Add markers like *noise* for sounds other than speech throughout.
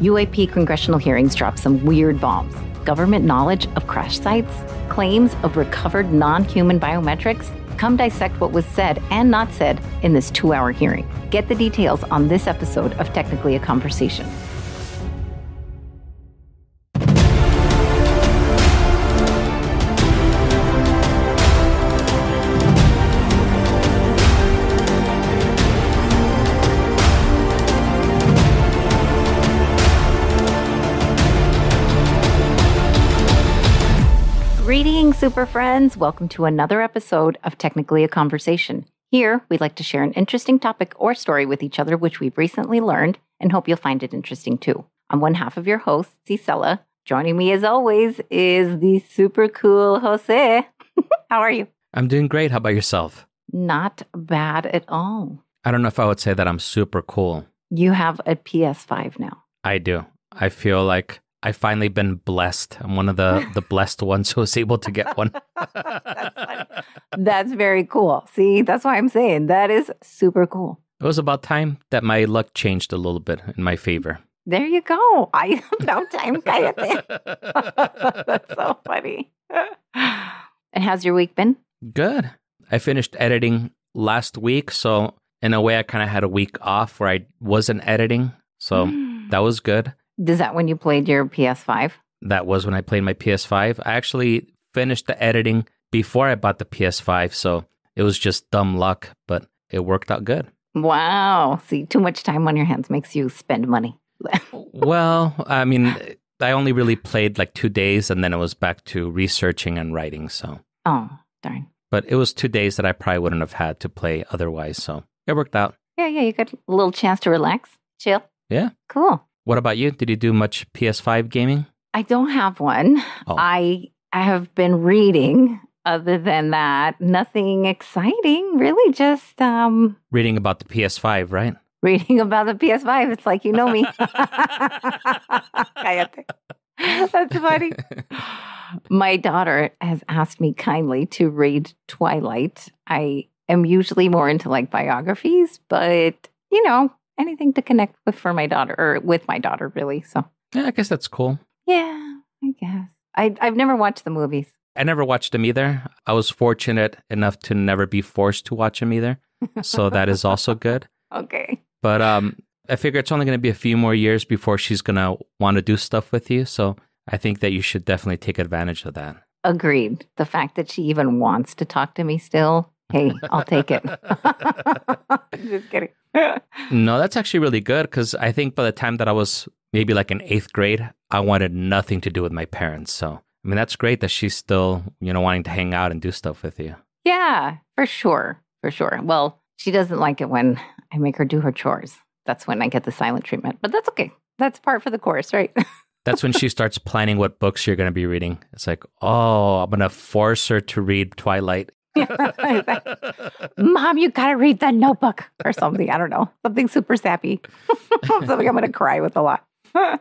UAP congressional hearings dropped some weird bombs. Government knowledge of crash sites, claims of recovered non human biometrics. Come dissect what was said and not said in this two hour hearing. Get the details on this episode of Technically a Conversation. Super friends. Welcome to another episode of Technically a Conversation. Here, we'd like to share an interesting topic or story with each other, which we've recently learned and hope you'll find it interesting too. I'm one half of your host, Cicela. Joining me as always is the super cool Jose. *laughs* How are you? I'm doing great. How about yourself? Not bad at all. I don't know if I would say that I'm super cool. You have a PS5 now. I do. I feel like I've finally been blessed. I'm one of the the *laughs* blessed ones who was able to get one. that's, *laughs* that's very cool. See, that's why I'm saying that is super cool. It was about time that my luck changed a little bit in my favor. There you go. I no time, cállate. *laughs* that's so funny. And how's your week been? Good. I finished editing last week, so in a way, I kind of had a week off where I wasn't editing, so *gasps* that was good. Is that when you played your PS5? That was when I played my PS5. I actually finished the editing before I bought the PS5, so it was just dumb luck, but it worked out good. Wow. See, too much time on your hands makes you spend money. *laughs* well, I mean, I only really played like two days and then it was back to researching and writing, so. Oh, darn. But it was two days that I probably wouldn't have had to play otherwise, so it worked out. Yeah, yeah, you got a little chance to relax, chill. Yeah. Cool. What about you? Did you do much PS5 gaming? I don't have one. Oh. I I have been reading. Other than that, nothing exciting. Really, just um Reading about the PS5, right? reading about the PS5. It's like you know me. *laughs* That's funny. My daughter has asked me kindly to read Twilight. I am usually more into like biographies, but you know, anything to connect with for my daughter or with my daughter, really. So, Yeah, I guess that's cool. yeah, I guess. I, I've never watched the movies. I never watched them either. I was fortunate enough to never be forced to watch them either. So that is also *laughs* good. Okay. But um, I figure it's only going to be a few more years before she's going to want to do stuff with you. So I think that you should definitely take advantage of that. Agreed. The fact that she even wants to talk to me still, hey, I'll take it. *laughs* Just kidding. No, that's actually really good because I think by the time that I was maybe like in eighth grade, I wanted nothing to do with my parents. So, I mean, that's great that she's still, you know, wanting to hang out and do stuff with you. Yeah, for sure. For sure. Well, she doesn't like it when I make her do her chores. That's when I get the silent treatment, but that's okay. That's part for the course, right? *laughs* That's when she starts planning what books you're going to be reading. It's like, oh, I'm going to force her to read Twilight. *laughs* Mom, you got to read the notebook or something. I don't know. Something super sappy. *laughs* something I'm going to cry with a lot. *laughs* well,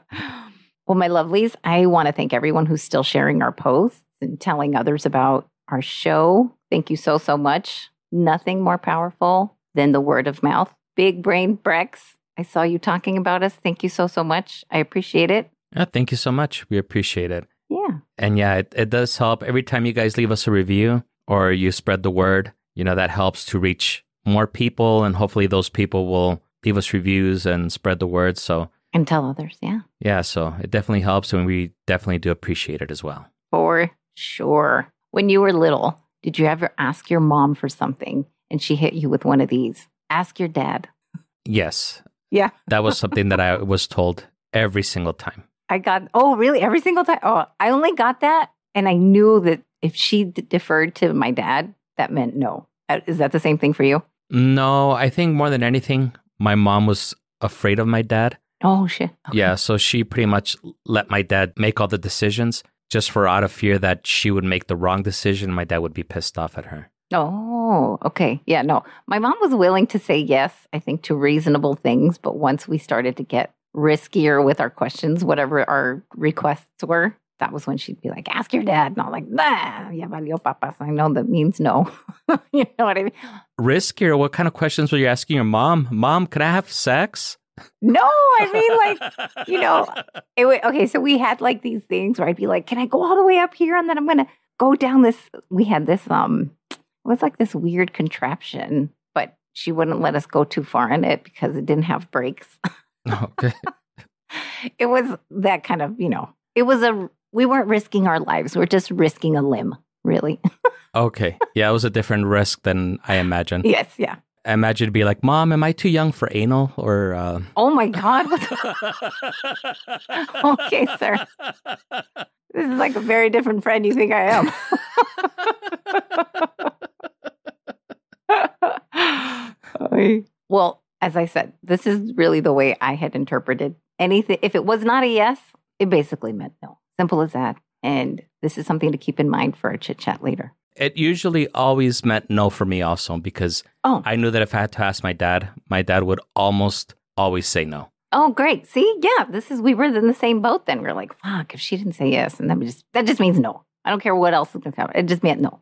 my lovelies, I want to thank everyone who's still sharing our posts and telling others about our show. Thank you so, so much. Nothing more powerful than the word of mouth. Big Brain Brex, I saw you talking about us. Thank you so, so much. I appreciate it. Yeah, thank you so much. We appreciate it. Yeah. And yeah, it, it does help every time you guys leave us a review or you spread the word. You know, that helps to reach more people and hopefully those people will leave us reviews and spread the word. So, And tell others. Yeah. yeah, so it definitely helps and we definitely do appreciate it as well. For sure. When you were little, did you ever ask your mom for something and she hit you with one of these? Ask your dad. Yes, Yeah. *laughs* that was something that I was told every single time. I got, oh, really? Every single time? Oh, I only got that. And I knew that if she d- deferred to my dad, that meant no. Uh, Is that the same thing for you? No, I think more than anything, my mom was afraid of my dad. Oh, shit. Okay. Yeah, so she pretty much let my dad make all the decisions just for out of fear that she would make the wrong decision. My dad would be pissed off at her. Oh, okay. Yeah, no. My mom was willing to say yes, I think, to reasonable things. But once we started to get riskier with our questions, whatever our requests were, that was when she'd be like, ask your dad. And I'm like, nah, ya valió papas. I know that means no. *laughs* you know what I mean? Riskier? What kind of questions were you asking your mom? Mom, can I have sex? No, I mean like *laughs* you know, it would okay. So we had like these things where I'd be like, "Can I go all the way up here?" And then I'm gonna go down this. We had this um, it was like this weird contraption, but she wouldn't let us go too far in it because it didn't have brakes. *laughs* okay. it was that kind of you know, it was a we weren't risking our lives. We are just risking a limb, really. *laughs* Okay. Yeah, it was a different risk than I imagined. yes, yeah. I imagine it'd be like, Mom, am I too young for anal? Or uh... Oh my God. *laughs* okay, sir. This is like a very different friend you think I am. *laughs* well, as I said, this is really the way I had interpreted anything. If it was not a yes, it basically meant no. Simple as that. And this is something to keep in mind for our chit chat later. it usually always meant no for me also because Oh, I knew that if I had to ask my dad, my dad would almost always say no. oh, great. See, yeah, this is we were in the same boat. Then we are like, fuck, if she didn't say yes, and then we just that just means no. I don't care what else is gonna come. It just meant no.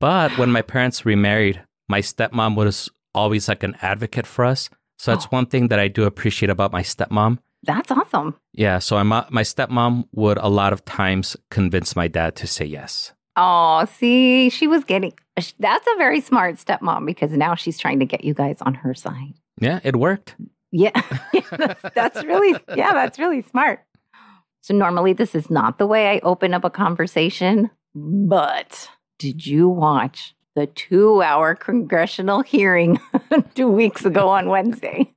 But when my parents remarried, my stepmom was always like an advocate for us. So that's Oh. one thing that I do appreciate about my stepmom. That's awesome. Yeah, so I'm, uh, my stepmom would a lot of times convince my dad to say yes. Oh, see, she was getting. Uh, that's a very smart stepmom because now she's trying to get you guys on her side. Yeah, it worked. Yeah, *laughs* that's, that's really yeah, that's really smart. So normally this is not the way I open up a conversation, but did you watch the two-hour congressional hearing *laughs* two weeks ago on Wednesday?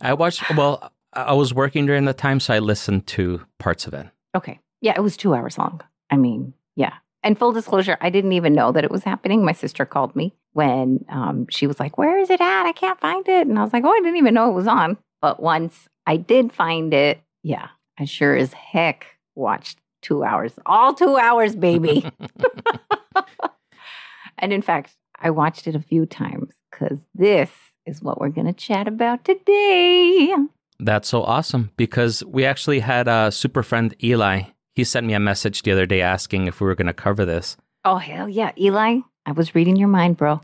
I watched, well, I was working during the time, so I listened to parts of it. Okay, yeah, it was two hours long. I mean, yeah. And full disclosure, I didn't even know that it was happening. My sister called me when um, she was like, "Where is it at? I can't find it." And I was like, "Oh, I didn't even know it was on." But once I did find it, yeah, I sure as heck watched two hours, all two hours, baby. *laughs* and in fact, I watched it a few times because this is what we're going to chat about today. That's so awesome because we actually had a super friend, Eli. He sent me a message the other day asking if we were going to cover this. Oh, hell yeah. Eli, I was reading your mind, bro.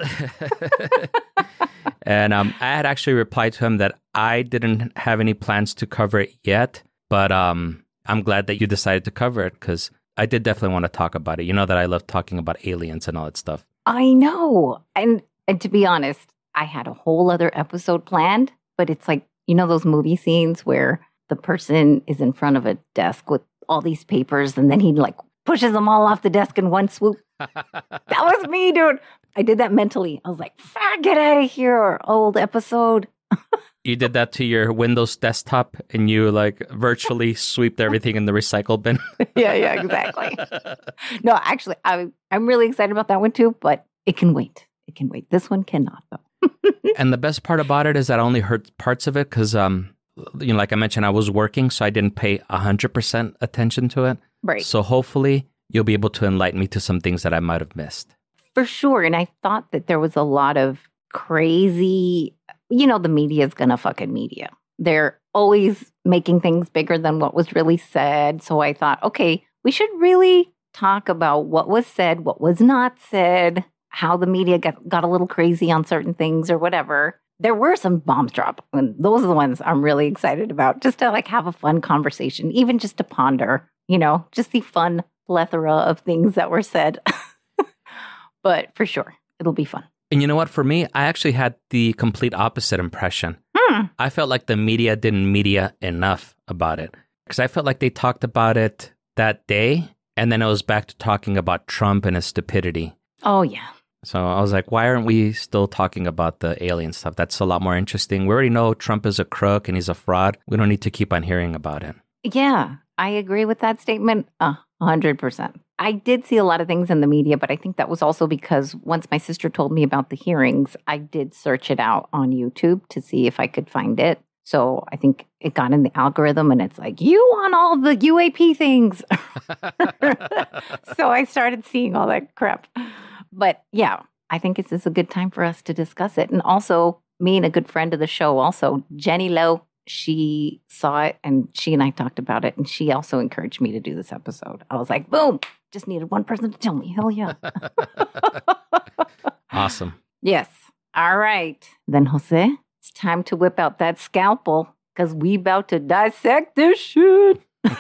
*laughs* *laughs* and um, I had actually replied to him that I didn't have any plans to cover it yet, but um, I'm glad that you decided to cover it because I did definitely want to talk about it. You know that I love talking about aliens and all that stuff. I know. And and to be honest, I had a whole other episode planned, but it's like, you know those movie scenes where the person is in front of a desk with all these papers and then he like pushes them all off the desk in one swoop. *laughs* That was me, dude. I did that mentally. I was like, "Fuck, get out of here, old episode. *laughs* you did that to your Windows desktop and you like virtually swept everything in the recycle bin. *laughs* yeah, yeah, exactly. No, actually, I, I'm really excited about that one too, but it can wait. It can wait. This one cannot, though. And the best part about it is that I only heard parts of it because, um, you know, like I mentioned, I was working, so I didn't pay 100% attention to it. Right. So hopefully you'll be able to enlighten me to some things that I might have missed. For sure. And I thought that there was a lot of crazy, you know, the media is going to fucking media. They're always making things bigger than what was really said. So I thought, okay, we should really talk about what was said, what was not said, how the media got, got a little crazy on certain things or whatever. There were some bombs dropped, and those are the ones I'm really excited about. Just to like have a fun conversation, even just to ponder, you know, just the fun plethora of things that were said. *laughs* but for sure, it'll be fun. And you know what? For me, I actually had the complete opposite impression. Hmm. I felt like the media didn't media enough about it because I felt like they talked about it that day and then it was back to talking about Trump and his stupidity. Oh yeah, So I was like, why aren't we still talking about the alien stuff? That's a lot more interesting. We already know Trump is a crook and he's a fraud. We don't need to keep on hearing about it. yeah. I agree with that statement a hundred percent. I did see a lot of things in the media, but I think that was also because once my sister told me about the hearings, I did search it out on YouTube to see if I could find it. So I think it got in the algorithm and it's like, you want all the UAP things. *laughs* *laughs* so I started seeing all that crap. But yeah, I think this is a good time for us to discuss it. And also, me and a good friend of the show, also, Jenny Lowe, she saw it and she and I talked about it. And she also encouraged me to do this episode. I was like, boom, just needed one person to tell me. Hell yeah. *laughs* awesome. yes. All right. Then, Jose, it's time to whip out that scalpel because we about to dissect this shit. *laughs*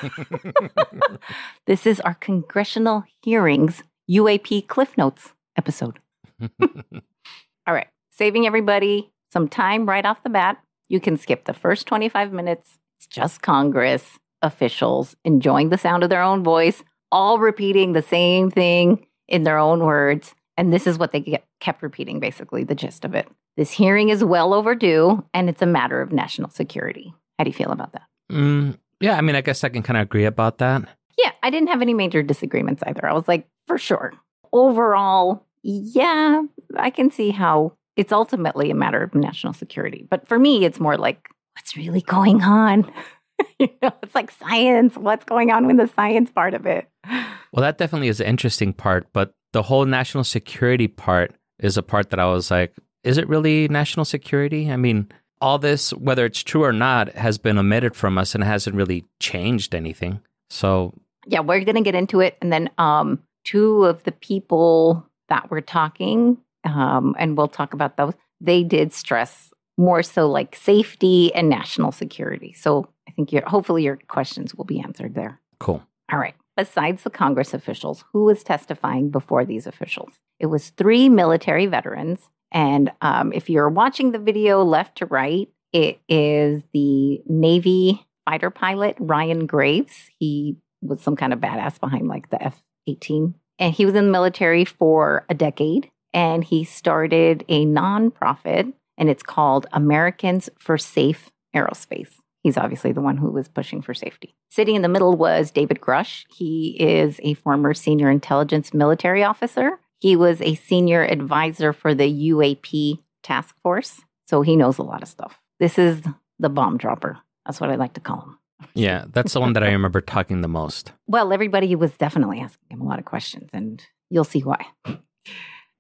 *laughs* this is our congressional hearings UAP Cliff Notes episode. *laughs* All right, saving everybody some time right off the bat. You can skip the first 25 minutes. It's just Congress officials enjoying the sound of their own voice, all repeating the same thing in their own words. And this is what they get, kept repeating, basically, the gist of it. This hearing is well overdue and it's a matter of national security. How do you feel about that? Mm, yeah, I mean, I guess I can kind of agree about that. Yeah, I didn't have any major disagreements either. I was like, for sure. Overall, yeah, I can see how it's ultimately a matter of national security. But for me, it's more like, what's really going on? *laughs* you know, it's like science. What's going on with the science part of it? Well, that definitely is an interesting part. But the whole national security part is a part that I was like, is it really national security? I mean, all this, whether it's true or not, has been omitted from us and hasn't really changed anything. So, yeah, we're going to get into it. And then um, two of the people that were talking, um, and we'll talk about those, they did stress more so like safety and national security. So I think your hopefully your questions will be answered there. Cool. All right. Besides the Congress officials, who was testifying before these officials? It was three military veterans and um, if you're watching the video left to right, it is the Navy fighter pilot Ryan Graves. He was some kind of badass behind like the F 18. And he was in the military for a decade. And he started a nonprofit, and it's called Americans for Safe Aerospace. He's obviously the one who was pushing for safety. Sitting in the middle was David Grusch. He is a former senior intelligence military officer he was a senior advisor for the UAP task force, so he knows a lot of stuff. This is the bomb dropper. That's what I like to call him. Yeah, that's the one that I *laughs* remember talking the most. Well, everybody was definitely asking him a lot of questions, and you'll see why.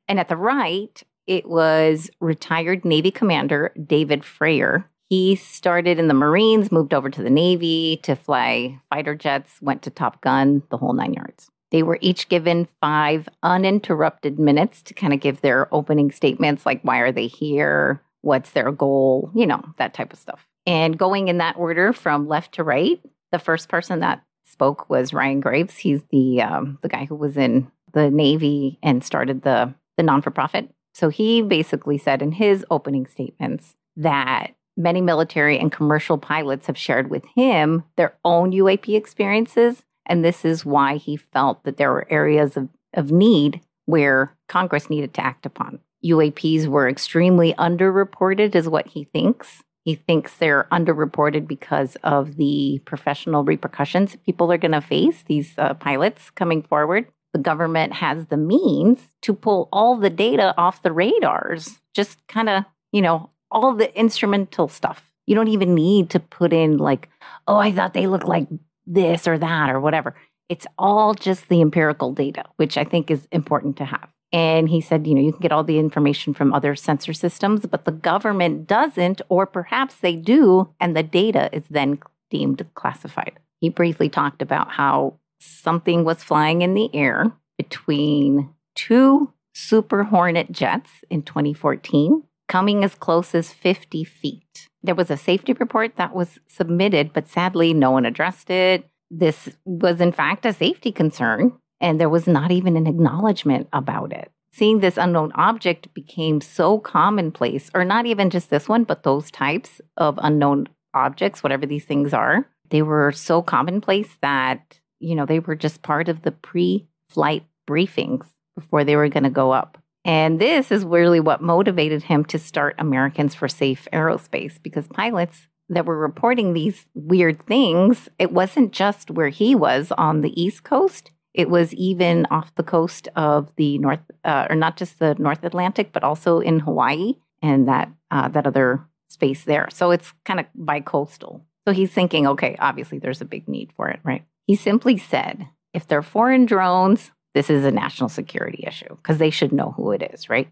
And at the right, it was retired Navy Commander David Fravor. He started in the Marines, moved over to the Navy to fly fighter jets, went to Top Gun, the whole nine yards. They were each given five uninterrupted minutes to kind of give their opening statements like, why are they here? What's their goal? You know, that type of stuff. And going in that order from left to right, the first person that spoke was Ryan Graves. He's the um, the guy who was in the Navy and started the the non for profit. So he basically said in his opening statements that many military and commercial pilots have shared with him their own UAP experiences and this is why he felt that there were areas of, of need where Congress needed to act upon. UAPs were extremely underreported, is what he thinks. He thinks they're underreported because of the professional repercussions people are going to face, these uh, pilots coming forward. The government has the means to pull all the data off the radars, just kind of, you know, all the instrumental stuff. You don't even need to put in, like, oh, I thought they looked like this or that or whatever. It's all just the empirical data, which I think is important to have. And he said, you know, you can get all the information from other sensor systems, but the government doesn't, or perhaps they do, and the data is then deemed classified. He briefly talked about how something was flying in the air between two Super Hornet jets in 2014, coming as close as 50 feet. There was a safety report that was submitted, but sadly, no one addressed it. This was, in fact, a safety concern, and there was not even an acknowledgement about it. Seeing this unknown object became so commonplace, or not even just this one, but those types of unknown objects, whatever these things are, they were so commonplace that, you know, they were just part of the pre flight briefings before they were going to go up. And this is really what motivated him to start Americans for Safe Aerospace because pilots that were reporting these weird things, it wasn't just where he was on the East Coast. It was even off the coast of the North, uh, or not just the North Atlantic, but also in Hawaii and that uh, that other space there. So it's kind of bi-coastal. So he's thinking, okay, obviously there's a big need for it, right? He simply said, if they're foreign drones, this is a national security issue because they should know who it is, right?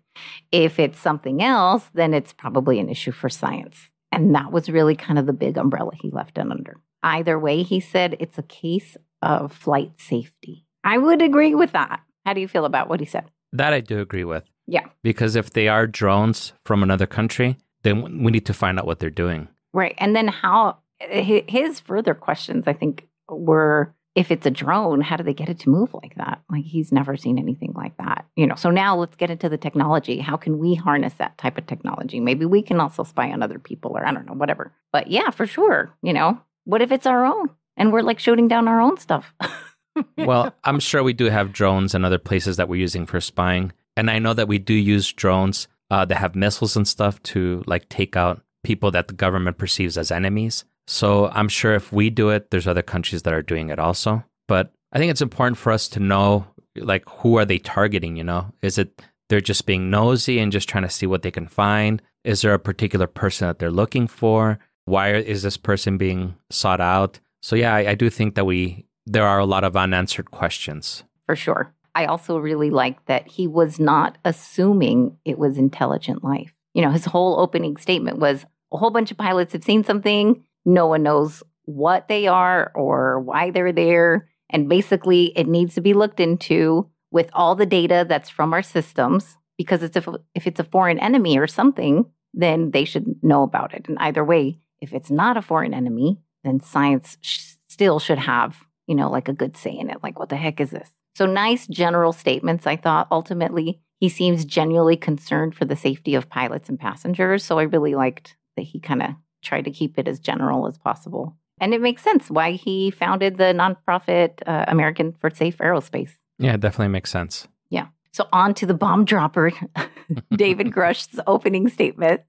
If it's something else, then it's probably an issue for science. And that was really kind of the big umbrella he left it under. Either way, he said it's a case of flight safety. I would agree with that. How do you feel about what he said? That I do agree with. Yeah. Because if they are drones from another country, then we need to find out what they're doing. Right. And then how eh, his further questions, I think, were if it's a drone, how do they get it to move like that? Like he's never seen anything like that. You know, so now let's get into the technology. How can we harness that type of technology? Maybe we can also spy on other people or I don't know, whatever. But yeah, for sure. You know, what if it's our own and we're like shooting down our own stuff? *laughs* *laughs* well, I'm sure we do have drones and other places that we're using for spying. And I know that we do use drones uh, that have missiles and stuff to like take out people that the government perceives as enemies. So I'm sure if we do it, there's other countries that are doing it also. But I think it's important for us to know like who are they targeting, you know? Is it they're just being nosy and just trying to see what they can find? Is there a particular person that they're looking for? Why is this person being sought out? So yeah, I, I do think that we there are a lot of unanswered questions. For sure. I also really like that he was not assuming it was intelligent life. You know, his whole opening statement was a whole bunch of pilots have seen something. No one knows what they are or why they're there. And basically, it needs to be looked into with all the data that's from our systems because it's if, if it's a foreign enemy or something, then they should know about it. And either way, if it's not a foreign enemy, then science sh- still should have, you know, like a good say in it. Like, what the heck is this? So, nice general statements, I thought. Ultimately, he seems genuinely concerned for the safety of pilots and passengers. So, I really liked that he kind of tried to keep it as general as possible. And it makes sense why he founded the nonprofit uh, American for Safe Aerospace. Yeah, it definitely makes sense. Yeah. So, on to the bomb dropper, *laughs* David Grusch's opening statement.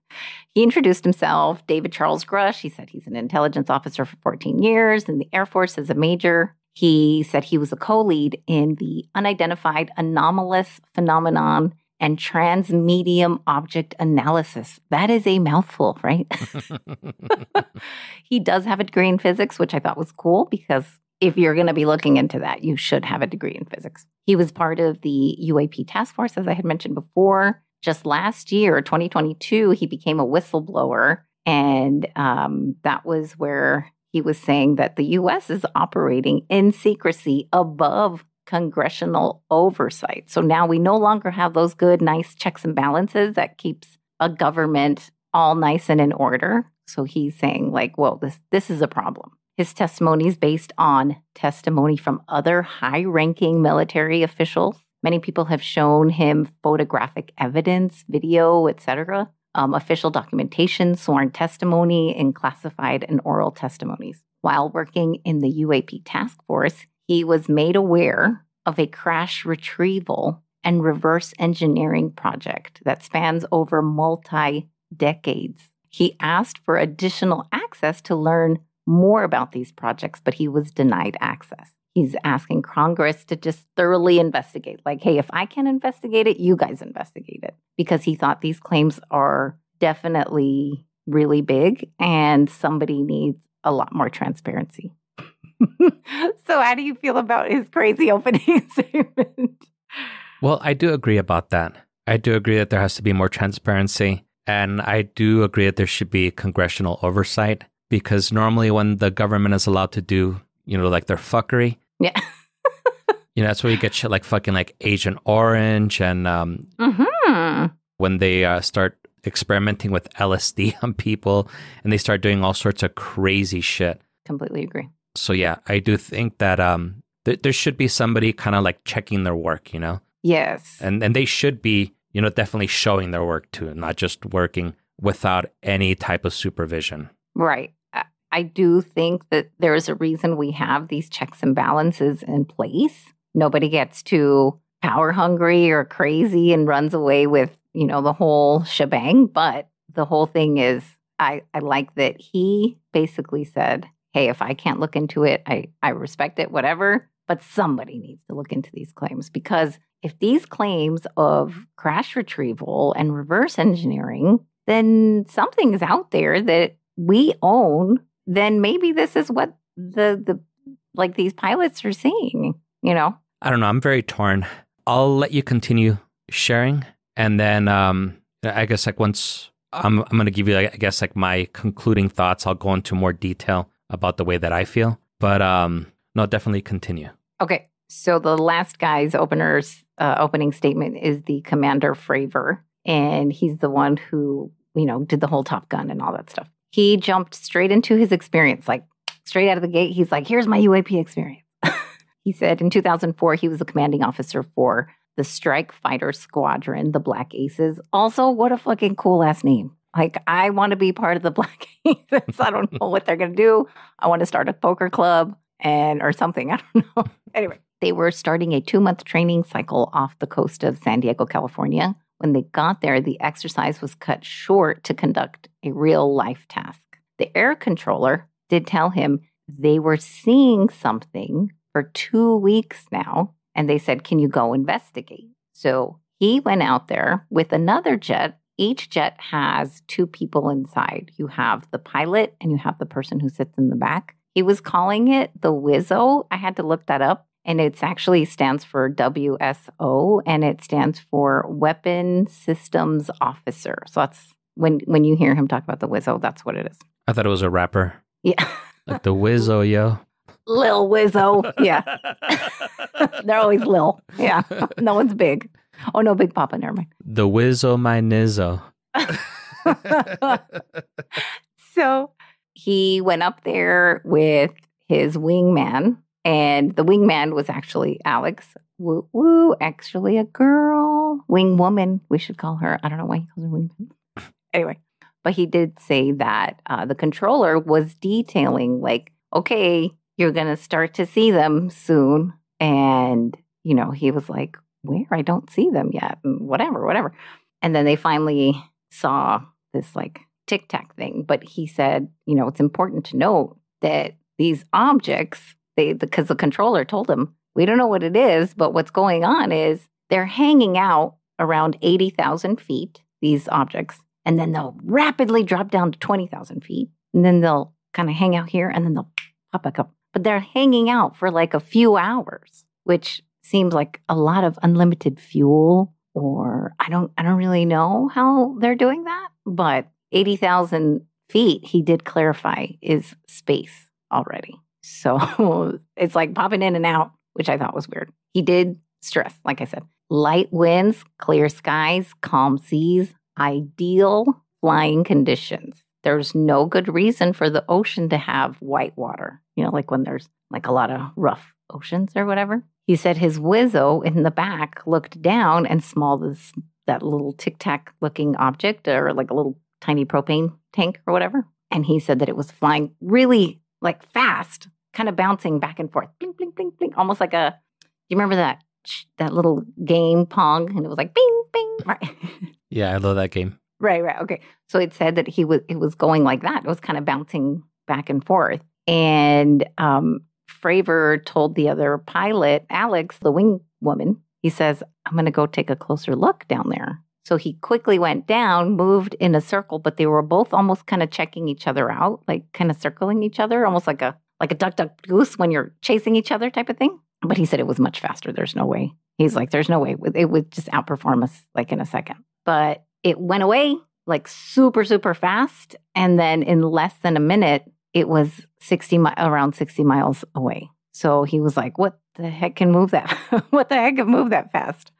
He introduced himself, David Charles Grusch. He said he's an intelligence officer for 14 years in the Air Force as a major. He said he was a co lead in the Unidentified Anomalous Phenomenon and Transmedium Object Analysis. That is a mouthful, right? *laughs* he does have a degree in physics, which I thought was cool because if you're going to be looking into that, you should have a degree in physics. He was part of the UAP task force, as I had mentioned before. Just last year, 2022, he became a whistleblower. And um, that was where he was saying that the US is operating in secrecy above congressional oversight. So now we no longer have those good, nice checks and balances that keeps a government all nice and in order. So he's saying, like, well, this this is a problem. His testimony is based on testimony from other high ranking military officials. Many people have shown him photographic evidence, video, etc um, official documentation, sworn testimony, and classified and oral testimonies. While working in the UAP task force, he was made aware of a crash retrieval and reverse engineering project that spans over multi decades. He asked for additional access to learn more about these projects, but he was denied access he's asking Congress to just thoroughly investigate. Like, hey, if I can investigate it, you guys investigate it. Because he thought these claims are definitely really big and somebody needs a lot more transparency. *laughs* so, how do you feel about his crazy opening *laughs* statement? Well, I do agree about that. I do agree that there has to be more transparency. And I do agree that there should be congressional oversight because normally when the government is allowed to do you know, like their fuckery. Yeah. *laughs* you know, that's where you get shit like fucking like Agent Orange and um, mm-hmm. when they uh, start experimenting with LSD *laughs* on people and they start doing all sorts of crazy shit. Completely agree. So yeah, I do think that um, th- there should be somebody kind of like checking their work, you know. Yes. And and they should be, you know, definitely showing their work too, not just working without any type of supervision. Right. I do think that there is a reason we have these checks and balances in place. Nobody gets too power hungry or crazy and runs away with, you know, the whole shebang. But the whole thing is, I, I like that he basically said, hey, if I can't look into it, I, I respect it, whatever. But somebody needs to look into these claims because if these claims of crash retrieval and reverse engineering, then something's out there that we own then maybe this is what the the like these pilots are seeing, you know? I don't know. I'm very torn. I'll let you continue sharing and then um I guess like once I'm I'm going to give you I guess like my concluding thoughts. I'll go into more detail about the way that I feel. But um no, definitely continue. Okay. So the last guy's openers uh, opening statement is the Commander Fravor and he's the one who, you know, did the whole Top Gun and all that stuff he jumped straight into his experience, like straight out of the gate. He's like, here's my UAP experience. *laughs* he said in 2004, he was a commanding officer for the Strike Fighter Squadron, the Black Aces. Also, what a fucking cool ass name. Like, I want to be part of the *laughs* Black Aces. I don't know what they're going to do. I want to start a poker club and or something. I don't know. *laughs* Anyway, they were starting a two month training cycle off the coast of San Diego, California. When they got there, the exercise was cut short to conduct a real life task. The air controller did tell him they were seeing something for two weeks now, and they said, Can you go investigate? So he went out there with another jet. Each jet has two people inside. You have the pilot and you have the person who sits in the back. He was calling it the Wizzo. I had to look that up. And it actually stands for WSO and it stands for Weapon Systems Officer. So that's when when you hear him talk about the Wizzo, that's what it is. I thought it was a rapper. Yeah. *laughs* Like the Wizzo, yo. Lil Wizzo. Yeah. *laughs* They're always Lil. Yeah. No one's big. Oh no, Big Papa, never mind. The Wizzo, my Nizzo. *laughs* so he went up there with his wingman, and the wingman was actually Alex. Woo woo, actually a girl, wing woman. We should call her. I don't know why he calls her wingman. *laughs* Anyway, but he did say that uh, the controller was detailing, like, okay, you're going to start to see them soon. And, you know, he was like, where? I don't see them yet. And whatever, whatever. And then they finally saw this like tic tac thing. But he said, you know, it's important to note that these objects, they because the controller told him, we don't know what it is, but what's going on is they're hanging out around 80,000 feet, these objects, and then they'll rapidly drop down to 20,000 feet. And then they'll kind of hang out here and then they'll pop back up. But they're hanging out for like a few hours, which seems like a lot of unlimited fuel or I don't I don't really know how they're doing that, but 80,000 feet he did clarify is space already. So *laughs* it's like popping in and out, which I thought was weird. He did stress, like I said, light winds, clear skies, calm seas, ideal flying conditions. There's no good reason for the ocean to have white water, you know, like when there's like a lot of rough oceans or whatever. He said his Wizzo in the back looked down and small this that little tic tac looking object or like a little tiny propane tank or whatever. And he said that it was flying really like fast, kind of bouncing back and forth, blink, blink, blink, blink, almost like a. Do you remember that that little game Pong? And it was like bing, bing, *laughs* right? Yeah, I love that game. Right, right. Okay. So it said that he was it was going like that. It was kind of bouncing back and forth. And um Fravor told the other pilot, Alex, the wing woman, he says, I'm gonna go take a closer look down there. So he quickly went down, moved in a circle, but they were both almost kind of checking each other out, like kind of circling each other, almost like a like a duck duck goose when you're chasing each other type of thing. But he said it was much faster. There's no way. He's like, there's no way. It would just outperform us like in a second but it went away like super, super fast. And then in less than a minute, it was 60 mi- around 60 miles away. So he was like, what the heck can move that? *laughs* what the heck can move that fast?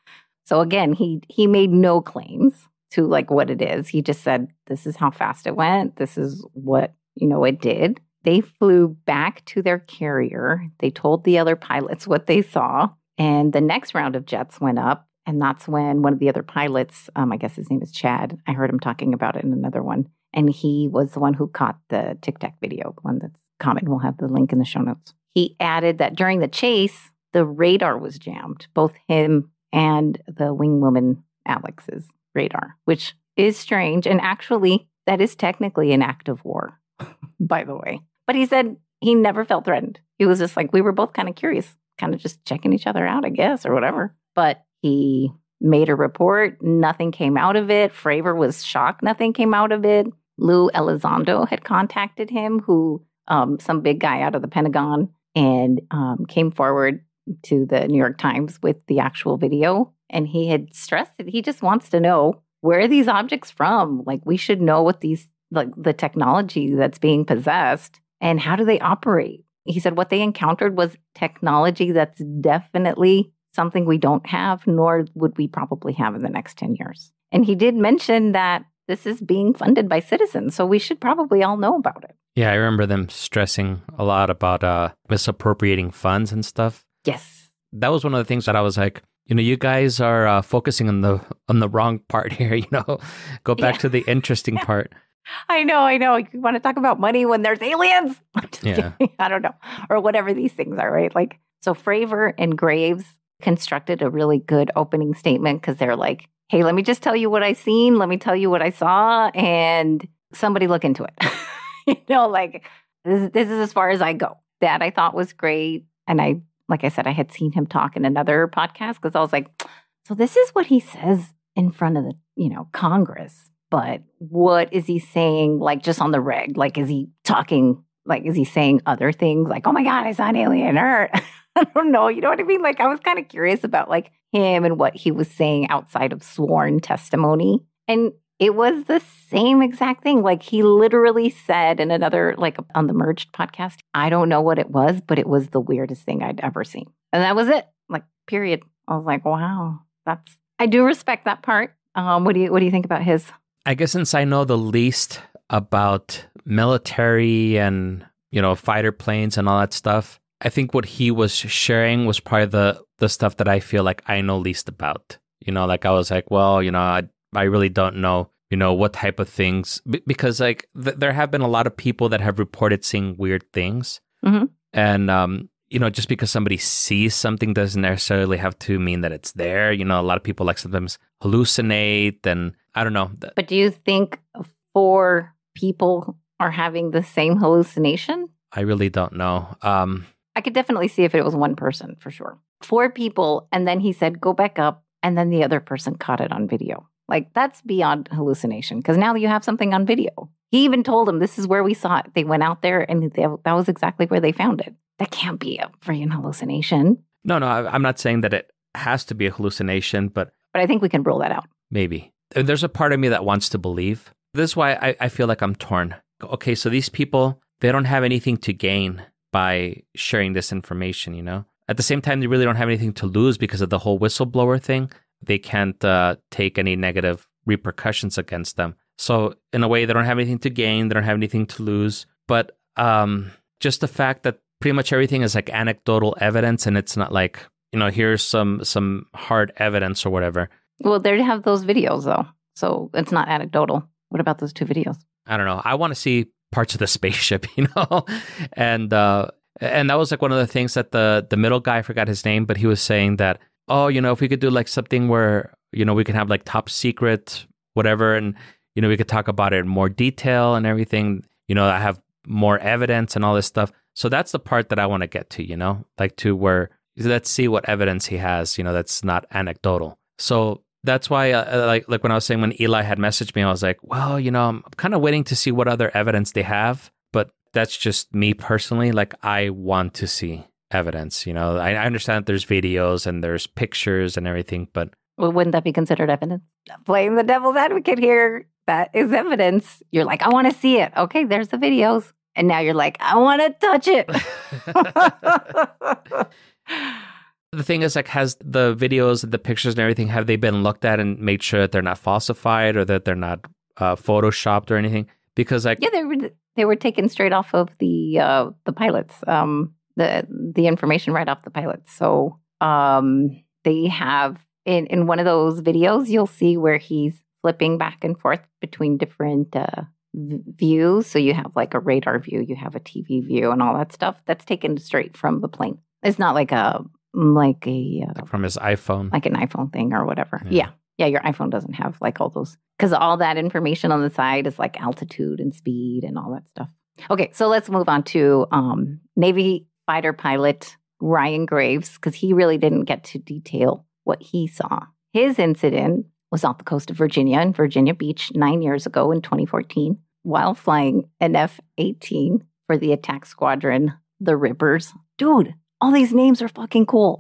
So again, he he made no claims to like what it is. He just said, this is how fast it went. This is what, you know, it did. They flew back to their carrier. They told the other pilots what they saw. And the next round of jets went up and that's when one of the other pilots, um, I guess his name is Chad, I heard him talking about it in another one. And he was the one who caught the Tic Tac video, the one that's common. We'll have the link in the show notes. He added that during the chase, the radar was jammed, both him and the wing woman Alex's radar, which is strange. And actually, that is technically an act of war, *laughs* by the way. But he said he never felt threatened. He was just like, we were both kind of curious, kind of just checking each other out, I guess, or whatever. But he made a report. Nothing came out of it. Fravor was shocked. Nothing came out of it. Lou Elizondo had contacted him, who um, some big guy out of the Pentagon, and um, came forward to the New York Times with the actual video. And he had stressed that he just wants to know where are these objects from? Like we should know what these like the technology that's being possessed and how do they operate? He said what they encountered was technology that's definitely something we don't have, nor would we probably have in the next 10 years. And he did mention that this is being funded by citizens. So we should probably all know about it. Yeah, I remember them stressing a lot about uh, misappropriating funds and stuff. Yes. That was one of the things that I was like, you know, you guys are uh, focusing on the on the wrong part *laughs* here. You know, go back Yeah. to the interesting *laughs* part. I know, I know. You want to talk about money when there's aliens? *laughs* Yeah. kidding. I don't know. Or whatever these things are, right? Like, so Fravor and Graves constructed a really good opening statement because they're like, hey, let me just tell you what I seen. Let me tell you what I saw. And somebody look into it. you know, like, this, this is as far as I go. That I thought was great. And I, like I said, I had seen him talk in another podcast because I was like, so this is what he says in front of the, you know, Congress but what is he saying like just on the reg? Like is he talking like is he saying other things like oh my god i saw an alien or *laughs* i don't know you know what i mean? Like i was kind of curious about like him and what he was saying outside of sworn testimony. And it was the same exact thing. Like he literally said in another like on the merged podcast i don't know what it was but it was the weirdest thing i'd ever seen. And that was it. Like period. I was like wow that's i do respect that part. Um what do you what do you think about his? I guess since I know the least about military and you know fighter planes and all that stuff, I think what he was sharing was probably the the stuff that I feel like I know least about. You know, like I was like, well, you know, I I really don't know, you know, what type of things b- because like th- there have been a lot of people that have reported seeing weird things, Mhm. and um, you know, just because somebody sees something doesn't necessarily have to mean that it's there. You know, a lot of people like sometimes hallucinate, and I don't know. But do you think four people are having the same hallucination? I really don't know. Um, I could definitely see if it was one person for sure. Four people, and then he said, go back up, and then the other person caught it on video. Like that's beyond hallucination because now you have something on video. He even told him, this is where we saw it. They went out there and they, that was exactly where they found it. That can't be a freaking hallucination. no, no, I, I'm not saying that it has to be a hallucination, but But I think we can rule that out. maybe. There's a part of me that wants to believe. This is why I, I feel like I'm torn. Okay, so these people, they don't have anything to gain by sharing this information, you know? At the same time, they really don't have anything to lose because of the whole whistleblower thing. They can't uh, take any negative repercussions against them. So, in a way, they don't have anything to gain, they don't have anything to lose. But um, just the fact that pretty much everything is like anecdotal evidence and it's not like, you know, here's some some hard evidence or whatever. Well, they have those videos though. So it's not anecdotal. What about those two videos? I don't know. I want to see parts of the *laughs* spaceship, you know, and uh, and that was like one of the things that the the middle guy I forgot his name, but he was saying that oh, you know, if we could do like something where you know we can have like top secret whatever, and you know we could talk about it in more detail and everything. You know, I have more evidence and all this stuff. So that's the part that I want to get to, you know, like to where let's see what evidence he has, you know, that's not anecdotal. So that's why, uh, like, like when I was saying when Eli had messaged me, I was like, well, you know, I'm kind of waiting to see what other evidence they have, but that's just me personally. Like, I want to see evidence. You know, I, I understand that there's videos and there's pictures and everything, but Well, wouldn't that be considered evidence? Playing the devil's advocate here, that is evidence. You're like, I want to see it. Okay, there's the videos. And now you're like, I want to touch it. *laughs* the thing is, like, has the videos, the pictures, and everything have they been looked at and made sure that they're not falsified or that they're not uh, photoshopped or anything? Because like, yeah, they were they were taken straight off of the uh, the pilots, um, the the information right off the pilots. So um, they have in in one of those videos, you'll see where he's flipping back and forth between different uh, v- views. So you have like a radar view, you have a TV view, and all that stuff. That's taken straight from the plane. It's not like a like a uh, like from his iPhone. like an iPhone thing or whatever. Yeah. Yeah. Yeah, your iPhone doesn't have like all those because all that information on the side is like altitude and speed and all that stuff. Okay, so let's move on to um, Navy fighter pilot Ryan Graves because he really didn't get to detail what he saw. His incident was off the coast of Virginia in Virginia Beach nine years ago in 2014 while flying an F 18 for the attack squadron, the Rippers. Dude, all these names are fucking cool.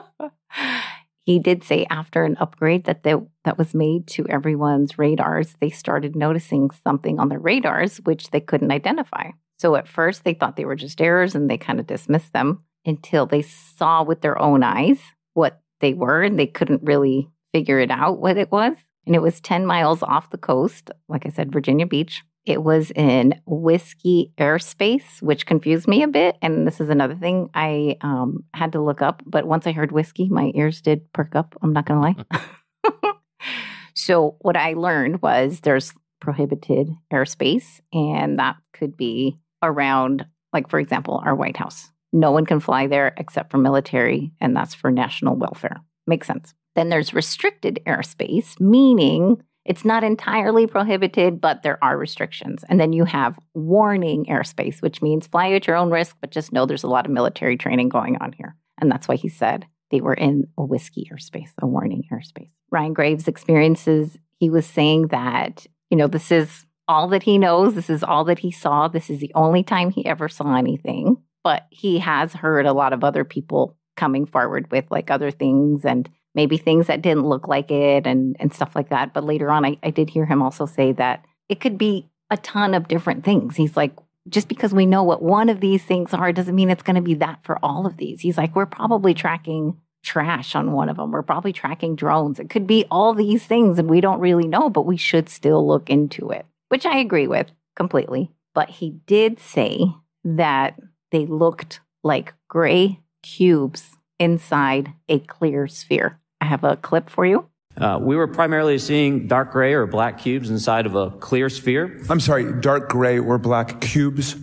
*laughs* he did say after an upgrade that they, that was made to everyone's radars, they started noticing something on their radars which they couldn't identify. So at first they thought they were just errors and they kind of dismissed them until they saw with their own eyes what they were and they couldn't really figure it out what it was. and it was 10 miles off the coast. Like I said, Virginia Beach. It was in whiskey airspace, which confused me a bit. And this is another thing I um, had to look up. But once I heard whiskey, my ears did perk up. I'm not going to lie. *laughs* *laughs* so, what I learned was there's prohibited airspace, and that could be around, like, for example, our White House. No one can fly there except for military, and that's for national welfare. Makes sense. Then there's restricted airspace, meaning it's not entirely prohibited, but there are restrictions. And then you have warning airspace, which means fly at your own risk, but just know there's a lot of military training going on here. And that's why he said they were in a whiskey airspace, a warning airspace. Ryan Graves experiences, he was saying that, you know, this is all that he knows. This is all that he saw. This is the only time he ever saw anything. But he has heard a lot of other people coming forward with like other things and maybe things that didn't look like it and, and stuff like that. But later on, I, I did hear him also say that it could be a ton of different things. He's like, just because we know what one of these things are doesn't mean it's going to be that for all of these. He's like, we're probably tracking trash on one of them. We're probably tracking drones. It could be all these things and we don't really know, but we should still look into it, which I agree with completely. But he did say that they looked like gray cubes inside a clear sphere. I have a clip for you. Uh, we were primarily seeing dark gray or black cubes inside of a clear sphere. I'm sorry, dark gray or black cubes?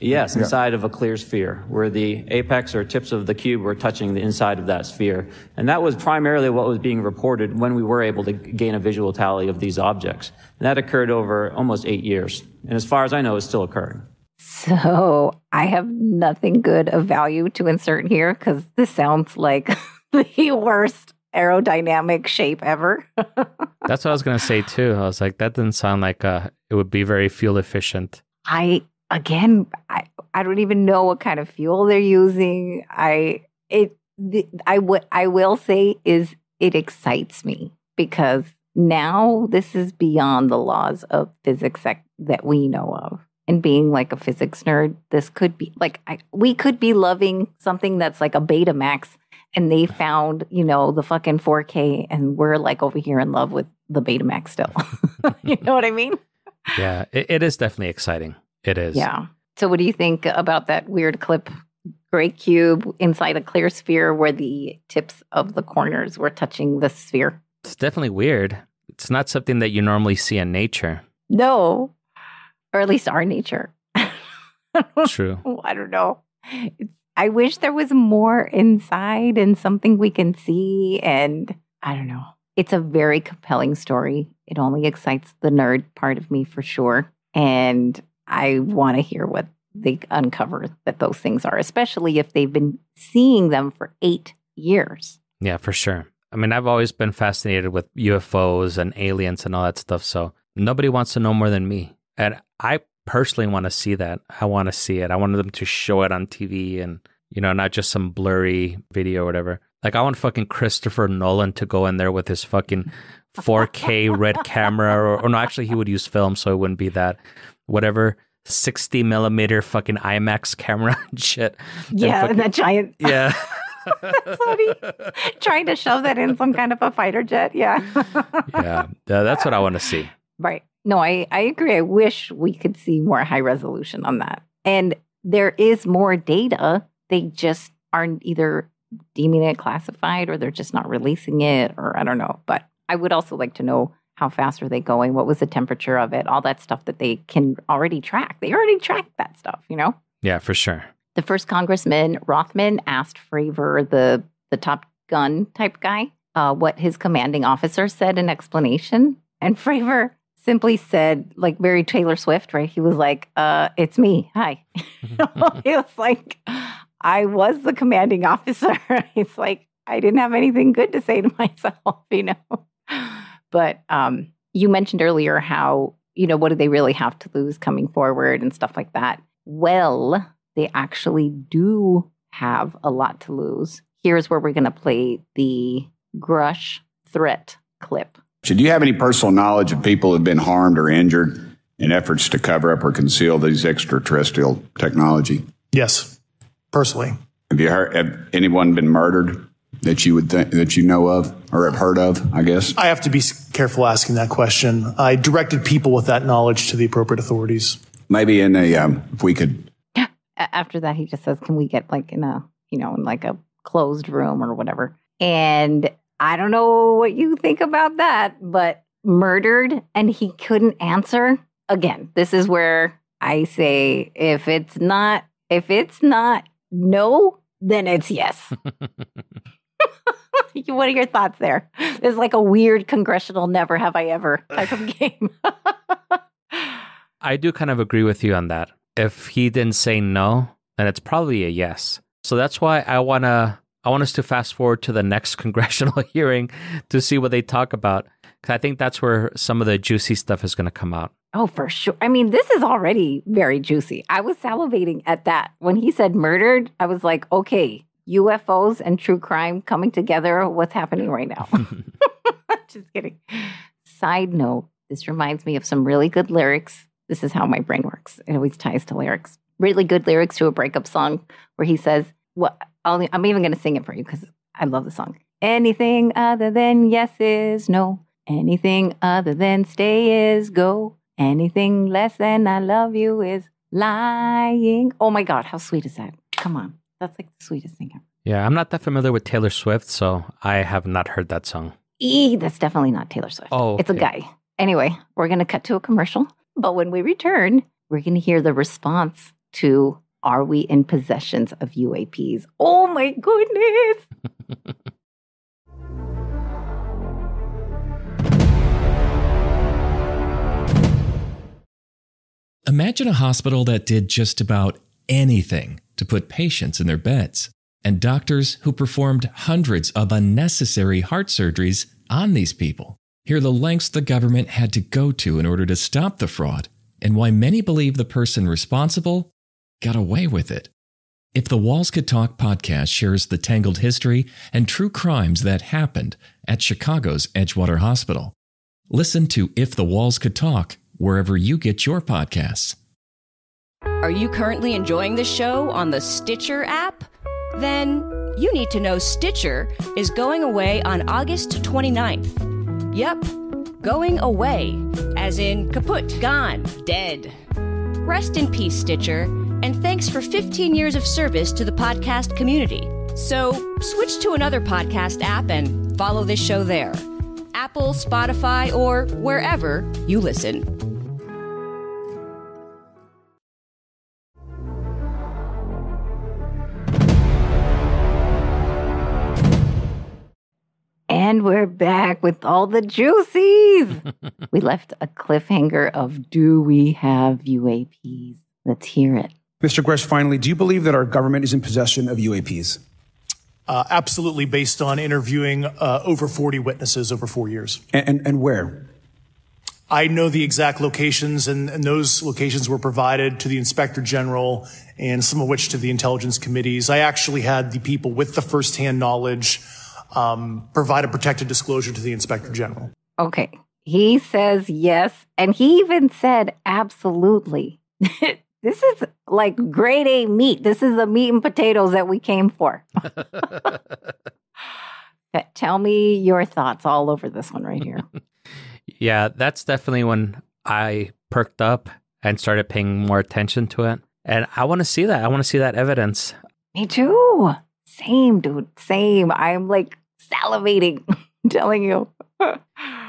Yes, inside yeah. of a clear sphere, where the apex or tips of the cube were touching the inside of that sphere. And that was primarily what was being reported when we were able to gain a visual tally of these objects. And that occurred over almost eight years. And as far as I know, it's still occurring. So I have nothing good of value to insert here because this sounds like *laughs* the worst aerodynamic shape ever. *laughs* That's what I was going to say too. I was like, that doesn't sound like uh, it would be very fuel efficient. I again, I I don't even know what kind of fuel they're using. I it the, I would I will say is it excites me because now this is beyond the laws of physics that, that we know of. And being like a physics nerd, this could be like I, we could be loving something that's like a Betamax and they found, you know, the fucking 4K, and we're like over here in love with the Betamax still. *laughs* you know what I mean? *laughs* Yeah, it, it is definitely exciting. It is. Yeah. So, what do you think about that weird clip? Gray cube inside a clear sphere where the tips of the corners were touching the sphere. It's definitely weird. It's not something that you normally see in nature. No, or at least our nature. *laughs* True. I don't know. It's I wish there was more inside and something we can see. And I don't know. It's a very compelling story. It only excites the nerd part of me for sure. And I want to hear what they uncover that those things are, especially if they've been seeing them for eight years. Yeah, for sure. I mean, I've always been fascinated with UFOs and aliens and all that stuff. So nobody wants to know more than me. And I personally want to see that. I want to see it. I want them to show it on TV and you know, not just some blurry video or whatever. Like I want fucking Christopher Nolan to go in there with his fucking 4K red *laughs* camera, or, or no, actually he would use film, so it wouldn't be that. Whatever 60 millimeter fucking IMAX camera *laughs* and shit. Yeah, and, fucking, and that giant. *laughs* Yeah. Trying to shove that in some kind of a fighter jet. Yeah. *laughs* yeah. That's what I want to see. Right. No, I, I agree. I wish we could see more high resolution on that. And there is more data they just aren't either deeming it classified or they're just not releasing it or I don't know. But I would also like to know how fast were they going? What was the temperature of it? All that stuff that they can already track. They already track that stuff, you know? Yeah, for sure. The first Congressman Grothman asked Fravor, the the Top Gun type guy, uh, what his commanding officer said in explanation. And Fravor simply said, like very Taylor Swift, right? He was like, uh, it's me. Hi. *laughs* he was like, I was the commanding officer. *laughs* it's like I didn't have anything good to say to *laughs* myself, you know. But um, you mentioned earlier how you know what do they really have to lose coming forward and stuff like that. Well, they actually do have a lot to lose. Here's where we're going to play the Grusch threat clip. Do you have any personal knowledge of people who've been harmed or injured in efforts to cover up or conceal these extraterrestrial technology? Yes personally. Have you heard? Have anyone been murdered that you would think that you know of or have heard of? I guess. I have to be careful asking that question. I directed people with that knowledge to the appropriate authorities. Maybe in a um, if we could. After that, he just says, "Can we get like in a you know in like a closed room or whatever?" And I don't know what you think about that, but murdered and he couldn't answer. Again, this is where I say if it's not if it's not no, then it's yes. *laughs* *laughs* what are your thoughts there? It's like a weird congressional never have I ever *sighs* type of game. I do kind of agree with you on that. If he didn't say no, then it's probably a yes. So that's why I wanna I want us to fast forward to the next *laughs* congressional *laughs* hearing to see what they talk about. Because I think that's where some of the juicy stuff is going to come out. Oh, for sure. I mean, this is already very juicy. I was salivating at that. When he said murdered, I was like, okay, UFOs and true crime coming together. What's happening right now? *laughs* *laughs* Just kidding. Side note, this reminds me of some really good lyrics. This is how my brain works. It always ties to lyrics. Really good lyrics to a breakup song where he says, "What? Well, I'm even going to sing it for you because I love the song. Anything other than yes is no. Anything other than stay is go. Anything less than I love you is lying. Oh my God, how sweet is that? Come on. That's like the sweetest thing ever. Yeah, I'm not that familiar with Taylor Swift, so I have not heard that song. E, that's definitely not Taylor Swift. Oh, It's a guy. Anyway, we're going to cut to a commercial. But when we return, we're going to hear the response to Are we in possessions of UAPs? Oh my goodness. *laughs* Imagine a hospital that did just about anything to put patients in their beds, and doctors who performed hundreds of unnecessary heart surgeries on these people. Hear the lengths the government had to go to in order to stop the fraud, and why many believe the person responsible got away with it. If the Walls Could Talk podcast shares the tangled history and true crimes that happened at Chicago's Edgewater Hospital, listen to If the Walls Could Talk wherever you get your podcasts. Are you currently enjoying the show on the Stitcher app? Then you need to know Stitcher is going away on August 29th. Yep, going away, as in kaput, gone, dead. Rest in peace, Stitcher, and thanks for 15 years of service to the podcast community. So switch to another podcast app and follow this show there. Apple, Spotify, or wherever you listen. And we're back with all the juicies. *laughs* we left a cliffhanger of Do we have UAPs? Let's hear it. Mr. Grusch, finally, do you believe that our government is in possession of UAPs? Uh, absolutely, based on interviewing uh, over 40 witnesses over four years. And, and, and where? I know the exact locations, and, and those locations were provided to the inspector general and some of which to the intelligence committees. I actually had the people with the firsthand knowledge um, provide a protected disclosure to the inspector general. Okay. He says yes. And he even said absolutely. *laughs* this is like grade A meat. This is the meat and potatoes that we came for. *laughs* Tell me your thoughts all over this one right here. *laughs* Yeah, that's definitely when I perked up and started paying more attention to it. And I want to see that. I want to see that evidence. me too. Same, dude. Same. I'm like salivating, *laughs* telling you. *laughs*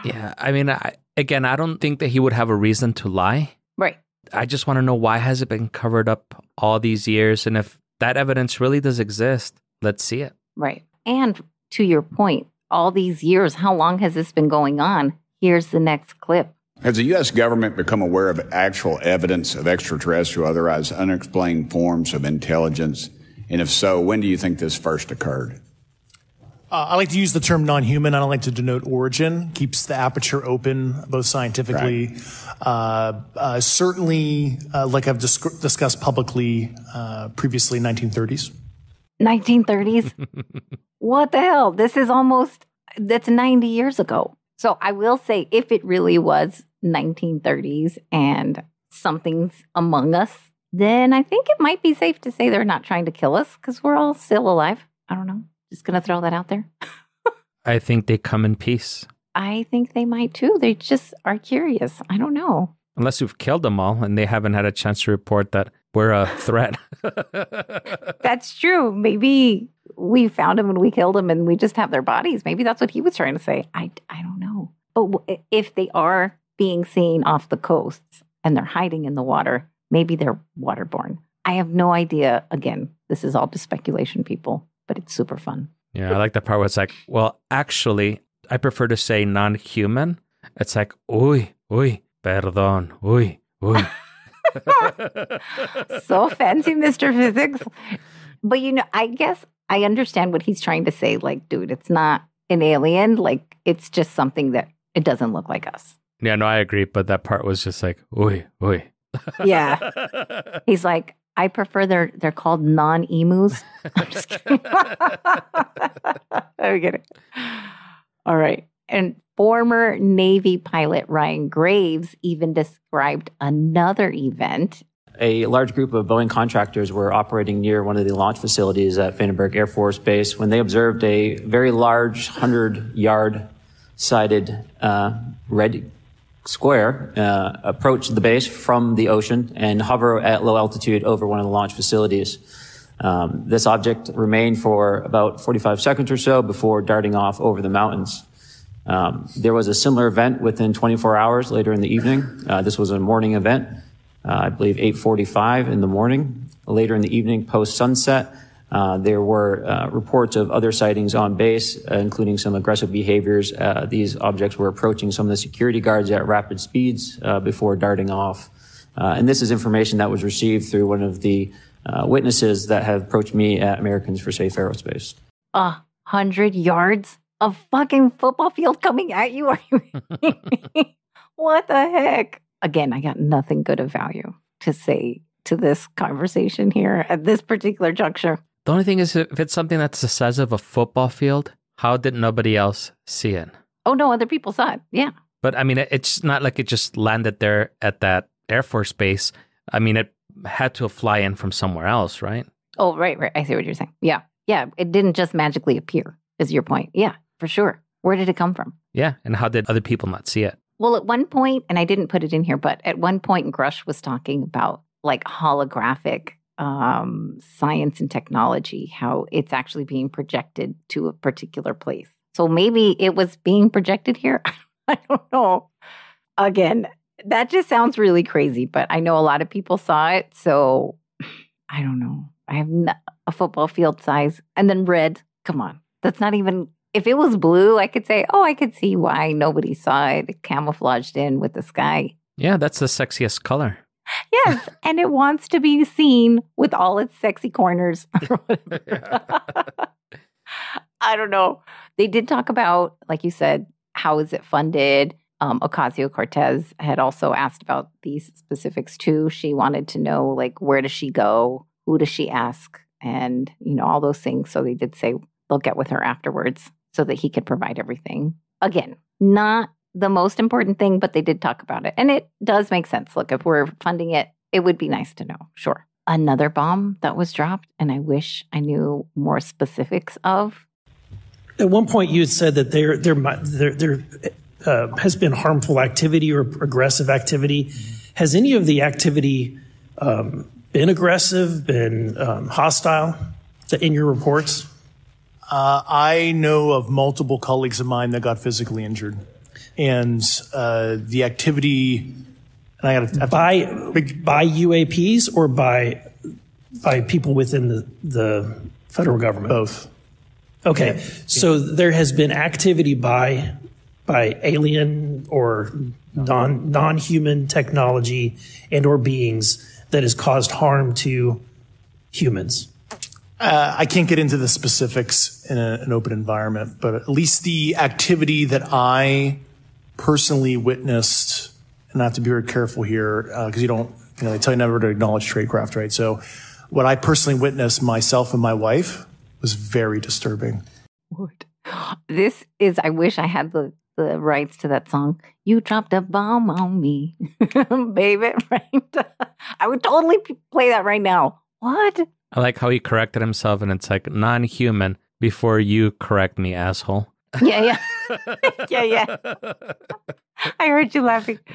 Yeah, I mean, I, again, I don't think that he would have a reason to lie. right. I just want to know why has it been covered up all these years, and if that evidence really does exist, let's see it. Right. And to your point, all these years, how long has this been going on? Here's the next clip. Has the U.S. government become aware of actual evidence of extraterrestrial, otherwise unexplained forms of intelligence? And if so, when do you think this first occurred? Uh, I like to use the term non-human. I don't like to denote origin. Keeps the aperture open, both scientifically. Uh, uh, certainly, uh, like I've dis- discussed publicly uh, previously, 1930s. 1930s. *laughs* what the hell? This is almost that's 90 years ago. So I will say if it really was 1930s and something's among us, then I think it might be safe to say they're not trying to kill us because we're all still alive. I don't know. Just gonna throw that out there. I think they come in peace. I think they might too. They just are curious. I don't know. Unless you've killed them all and they haven't had a chance to report that we're a threat. *laughs* *laughs* That's true. Maybe we found them and we killed them and we just have their bodies. Maybe that's what he was trying to say. I, I don't know. But if they are being seen off the coasts and they're hiding in the water, maybe they're waterborne. I have no idea. Again, this is all just speculation, people, but it's super fun. yeah, I like the part where it's like, well, actually, I prefer to say non human. It's like, uy, uy, perdón, uy, uy. *laughs* *laughs* so fancy, Mr. Physics. But you know, I guess I understand what he's trying to say. Like, dude, it's not an alien. Like, it's just something that it doesn't look like us. yeah, no, I agree. But that part was just like, uy, uy. Yeah. *laughs* He's like, I prefer they're they're called non emus. *laughs* *laughs* I'm just kidding. I get it. All right. And former Navy pilot Ryan Graves even described another event. A large group of Boeing contractors were operating near one of the launch facilities at Vandenberg Air Force Base when they observed a very large 100 yard sided uh, red square uh, approach the base from the ocean and hover at low altitude over one of the launch facilities. Um, this object remained for about 45 seconds or so before darting off over the mountains. Um, there was a similar event within 24 hours later in the evening. Uh, this was a morning event, uh, I believe 8:45 in the morning. Later in the evening, post sunset, uh, there were uh, reports of other sightings on base, uh, including some aggressive behaviors. Uh, these objects were approaching some of the security guards at rapid speeds uh, before darting off. Uh, and this is information that was received through one of the witnesses that have approached me at Americans for Safe Aerospace. A hundred yards of fucking football field coming at you? *laughs* Are you what the heck? Again, I got nothing good of value to say to this conversation here at this particular juncture. The only thing is, if it's something that's the size of a football field, how did nobody else see it? Oh no, other people saw it. Yeah. But I mean, it's not like it just landed there at that Air Force base. I mean, it had to fly in from somewhere else, right? Oh, right, right. I see what you're saying. Yeah. Yeah. It didn't just magically appear, is your point. Yeah, for sure. Where did it come from? Yeah. And how did other people not see it? Well, at one point, and I didn't put it in here, but at one point, Grusch was talking about like holographic um, science and technology, how it's actually being projected to a particular place. So maybe it was being projected here. *laughs* I don't know. Again, that just sounds really crazy, but I know a lot of people saw it. So I don't know. I have a football field size and then red. Come on. That's not even if it was blue, I could say, oh, I could see why nobody saw it camouflaged in with the sky. Yeah, that's the sexiest color. Yes, and it wants to be seen with all its sexy corners. *laughs* *laughs* I don't know. They did talk about, like you said, how is it funded? Um, Ocasio Cortez had also asked about these specifics too. She wanted to know, like, where does she go? Who does she ask? And, you know, all those things. So they did say they'll get with her afterwards so that he could provide everything. Again, not the most important thing, but they did talk about it. And it does make sense. Look, if we're funding it, it would be nice to know. Sure. Another bomb that was dropped, and I wish I knew more specifics of. At one point, you had said that there there there, there uh, has been harmful activity or aggressive activity. Has any of the activity um, been aggressive, been um, hostile in your reports? Uh, I know of multiple colleagues of mine that got physically injured, and uh, the activity. And I got to by by UAPs or by by people within the the federal government. both. Okay, so there has been activity by by alien or non non human technology and or beings that has caused harm to humans. Uh, I can't get into the specifics in a, an open environment, but at least the activity that I personally witnessed, and I have to be very careful here uh, because you don't, you know, they tell you never to acknowledge tradecraft, right? So, what I personally witnessed myself and my wife was very disturbing. Would. This is, I wish I had the, the rights to that song. You dropped a bomb on me, *laughs* baby. Right? I would totally play that right now. What? I like how he corrected himself and it's like non human, before you correct me, asshole. Yeah, yeah. *laughs* *laughs* yeah, yeah. I heard you laughing. *laughs*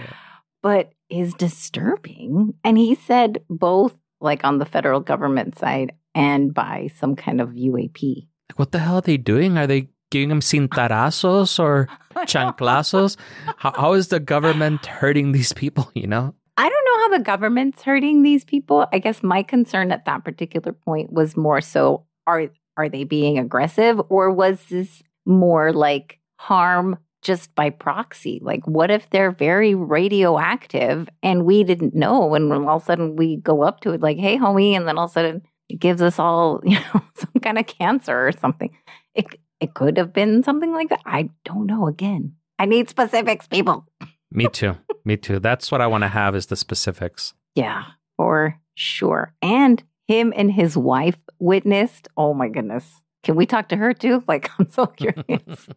But is disturbing. And he said both like on the federal government side and by some kind of UAP. Like, what the hell are they doing? Are they giving them cintarazos or *laughs* chanclazos? how, how is the government hurting these people, you know? I don't know how the government's hurting these people. I guess my concern at that particular point was more so are are they being aggressive or was this more like harm just by proxy? Like what if they're very radioactive and we didn't know and all of a sudden we go up to it like, "Hey, homie," and then all of a sudden it gives us all, *laughs* you know, some kind of cancer or something. It it could have been something like that. I don't know again. I need specifics, people. Me too. Me too. That's what I want to have is the specifics. Yeah, for sure. And him and his wife witnessed. Oh my goodness. Can we talk to her too? *laughs* Like, I'm so curious.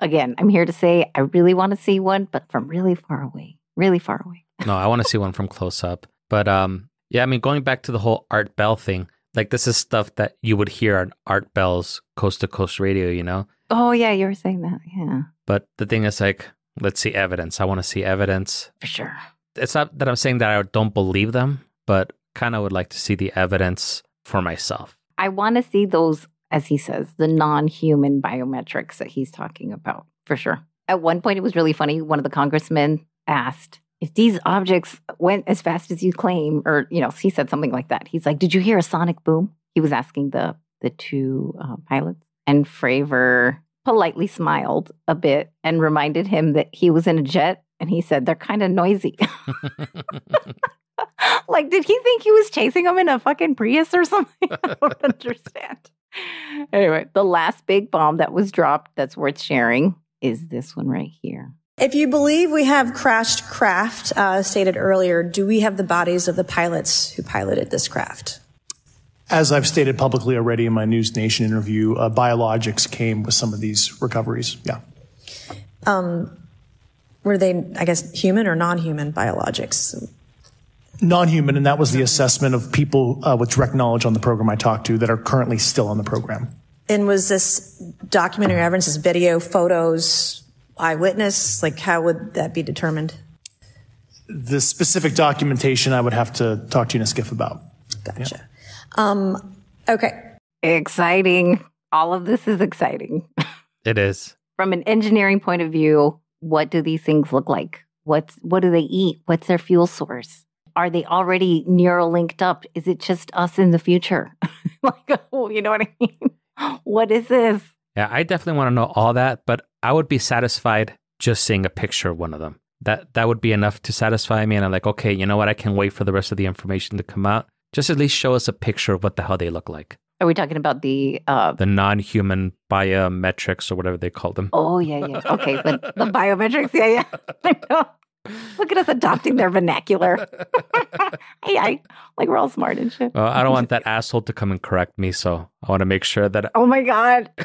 Again, I'm here to say I really want to see one, but from really far away. Really far away. *laughs* no, I want to see one from close up. But um, yeah, I mean, going back to the whole Art Bell thing, like this is stuff that you would hear on Art Bell's Coast to Coast Radio, you know? Oh yeah, you were saying that. Yeah. But the thing is, like, let's see evidence. I want to see evidence. For sure. It's not that I'm saying that I don't believe them, but kind of would like to see the evidence for myself. I want to see those, as he says, the non human biometrics that he's talking about, for sure. At one point, it was really funny. One of the congressmen asked, if these objects went as fast as you claim, or, you know, he said something like that. He's like, Did you hear a sonic boom? He was asking the, the two uh, pilots. And Fravor politely smiled a bit and reminded him that he was in a jet. And he said, They're kind of noisy. *laughs* *laughs* *laughs* like, did he think he was chasing him in a fucking Prius or something? *laughs* I don't *laughs* understand. Anyway, the last big bomb that was dropped that's worth sharing is this one right here. If you believe we have crashed craft, uh, stated earlier, do we have the bodies of the pilots who piloted this craft? As I've stated publicly already in my News Nation interview, uh, biologics came with some of these recoveries. Yeah. Um, were they, I guess, human or non human biologics? Non human, and that was the assessment of people uh, with direct knowledge on the program I talked to that are currently still on the program. And was this documentary evidence, this video, photos, eyewitness? Like, how would that be determined? The specific documentation I would have to talk to you in a SCIF about. Gotcha. Yeah. Um, okay. Exciting. All of this is exciting. *laughs* It is. From an engineering point of view, what do these things look like? What's what do they eat? What's their fuel source? Are they already neural linked up? Is it just us in the future? *laughs* like, oh, you know what I mean? *gasps* what is this? Yeah, I definitely want to know all that, but I would be satisfied just seeing a picture of one of them. That that would be enough to satisfy me. And I'm like, okay, you know what? I can wait for the rest of the information to come out. Just at least show us a picture of what the hell they look like. Are we talking about the uh, the non-human biometrics or whatever they call them? Oh yeah, yeah. Okay, the, the *laughs* biometrics. Yeah, yeah. *laughs* I know. Look at us adopting their vernacular. *laughs* hey, I like we're all smart and shit. Well, I don't want that asshole to come and correct me, so I want to make sure that. Oh my god! *laughs* *laughs*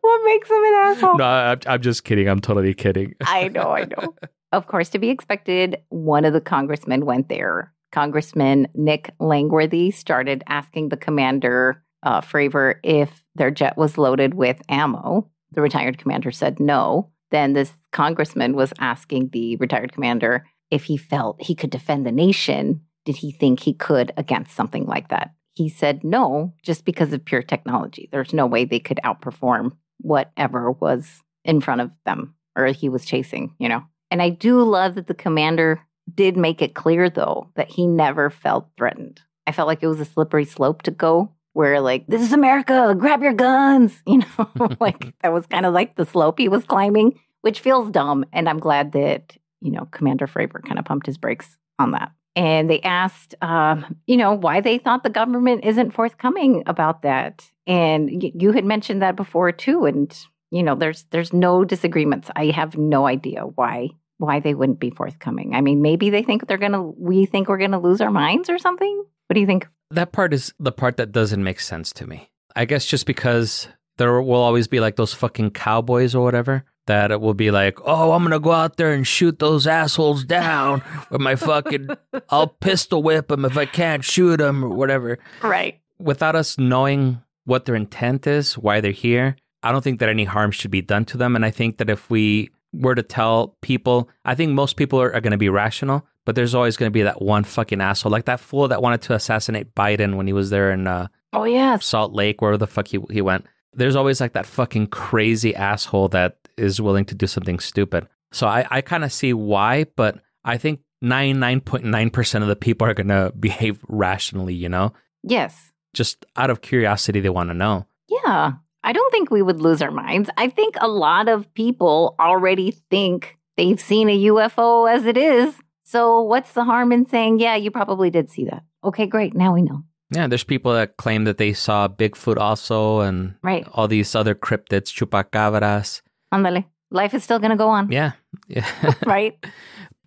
what makes him an asshole? No, I'm, I'm just kidding. I'm totally kidding. I know, I know. Of course, to be expected, one of the congressmen went there. Congressman Nick Langworthy started asking the commander, uh, Fravor, if their jet was loaded with ammo. The retired commander said no. Then this congressman was asking the retired commander if he felt he could defend the nation. Did he think he could against something like that? He said no, just because of pure technology. There's no way they could outperform whatever was in front of them or he was chasing, you know. And I do love that the commander did make it clear though that he never felt threatened. I felt like it was a slippery slope to go where like this is America, grab your guns, *laughs* you know, like that was kind of like the slope he was climbing, which feels dumb and I'm glad that, you know, Commander Fravor kind of pumped his brakes on that. And they asked, um, you know, why they thought the government isn't forthcoming about that. And y- you had mentioned that before too. And you know, there's there's no disagreements. I have no idea why why they wouldn't be forthcoming. I mean, maybe they think they're gonna. We think we're gonna lose our minds or something. What do you think? That part is the part that doesn't make sense to me. I guess just because there will always be like those fucking cowboys or whatever that it will be like, oh, I'm gonna go out there and shoot those assholes down with my fucking, *laughs* I'll pistol whip them if I can't shoot them or whatever. Right. Without us knowing what their intent is, why they're here. I don't think that any harm should be done to them. And I think that if we were to tell people, I think most people are, are going to be rational, but there's always going to be that one fucking asshole, like that fool that wanted to assassinate Biden when he was there in uh, Oh yeah. Salt Lake, where the fuck he, he went. There's always like that fucking crazy asshole that is willing to do something stupid. So I, I kind of see why, but I think 99.9% of the people are going *laughs* to behave rationally, you know? Yes. Just out of curiosity, they want to know. Yeah. I don't think we would lose our minds. I think a lot of people already think they've seen a UFO as it is. So what's the harm in saying, yeah, you probably did see that? Okay, great. Now we know. Yeah, there's people that claim that they saw Bigfoot also and Right. all these other cryptids, chupacabras. Andale. Life is still going to go on. Yeah. Yeah. *laughs* right?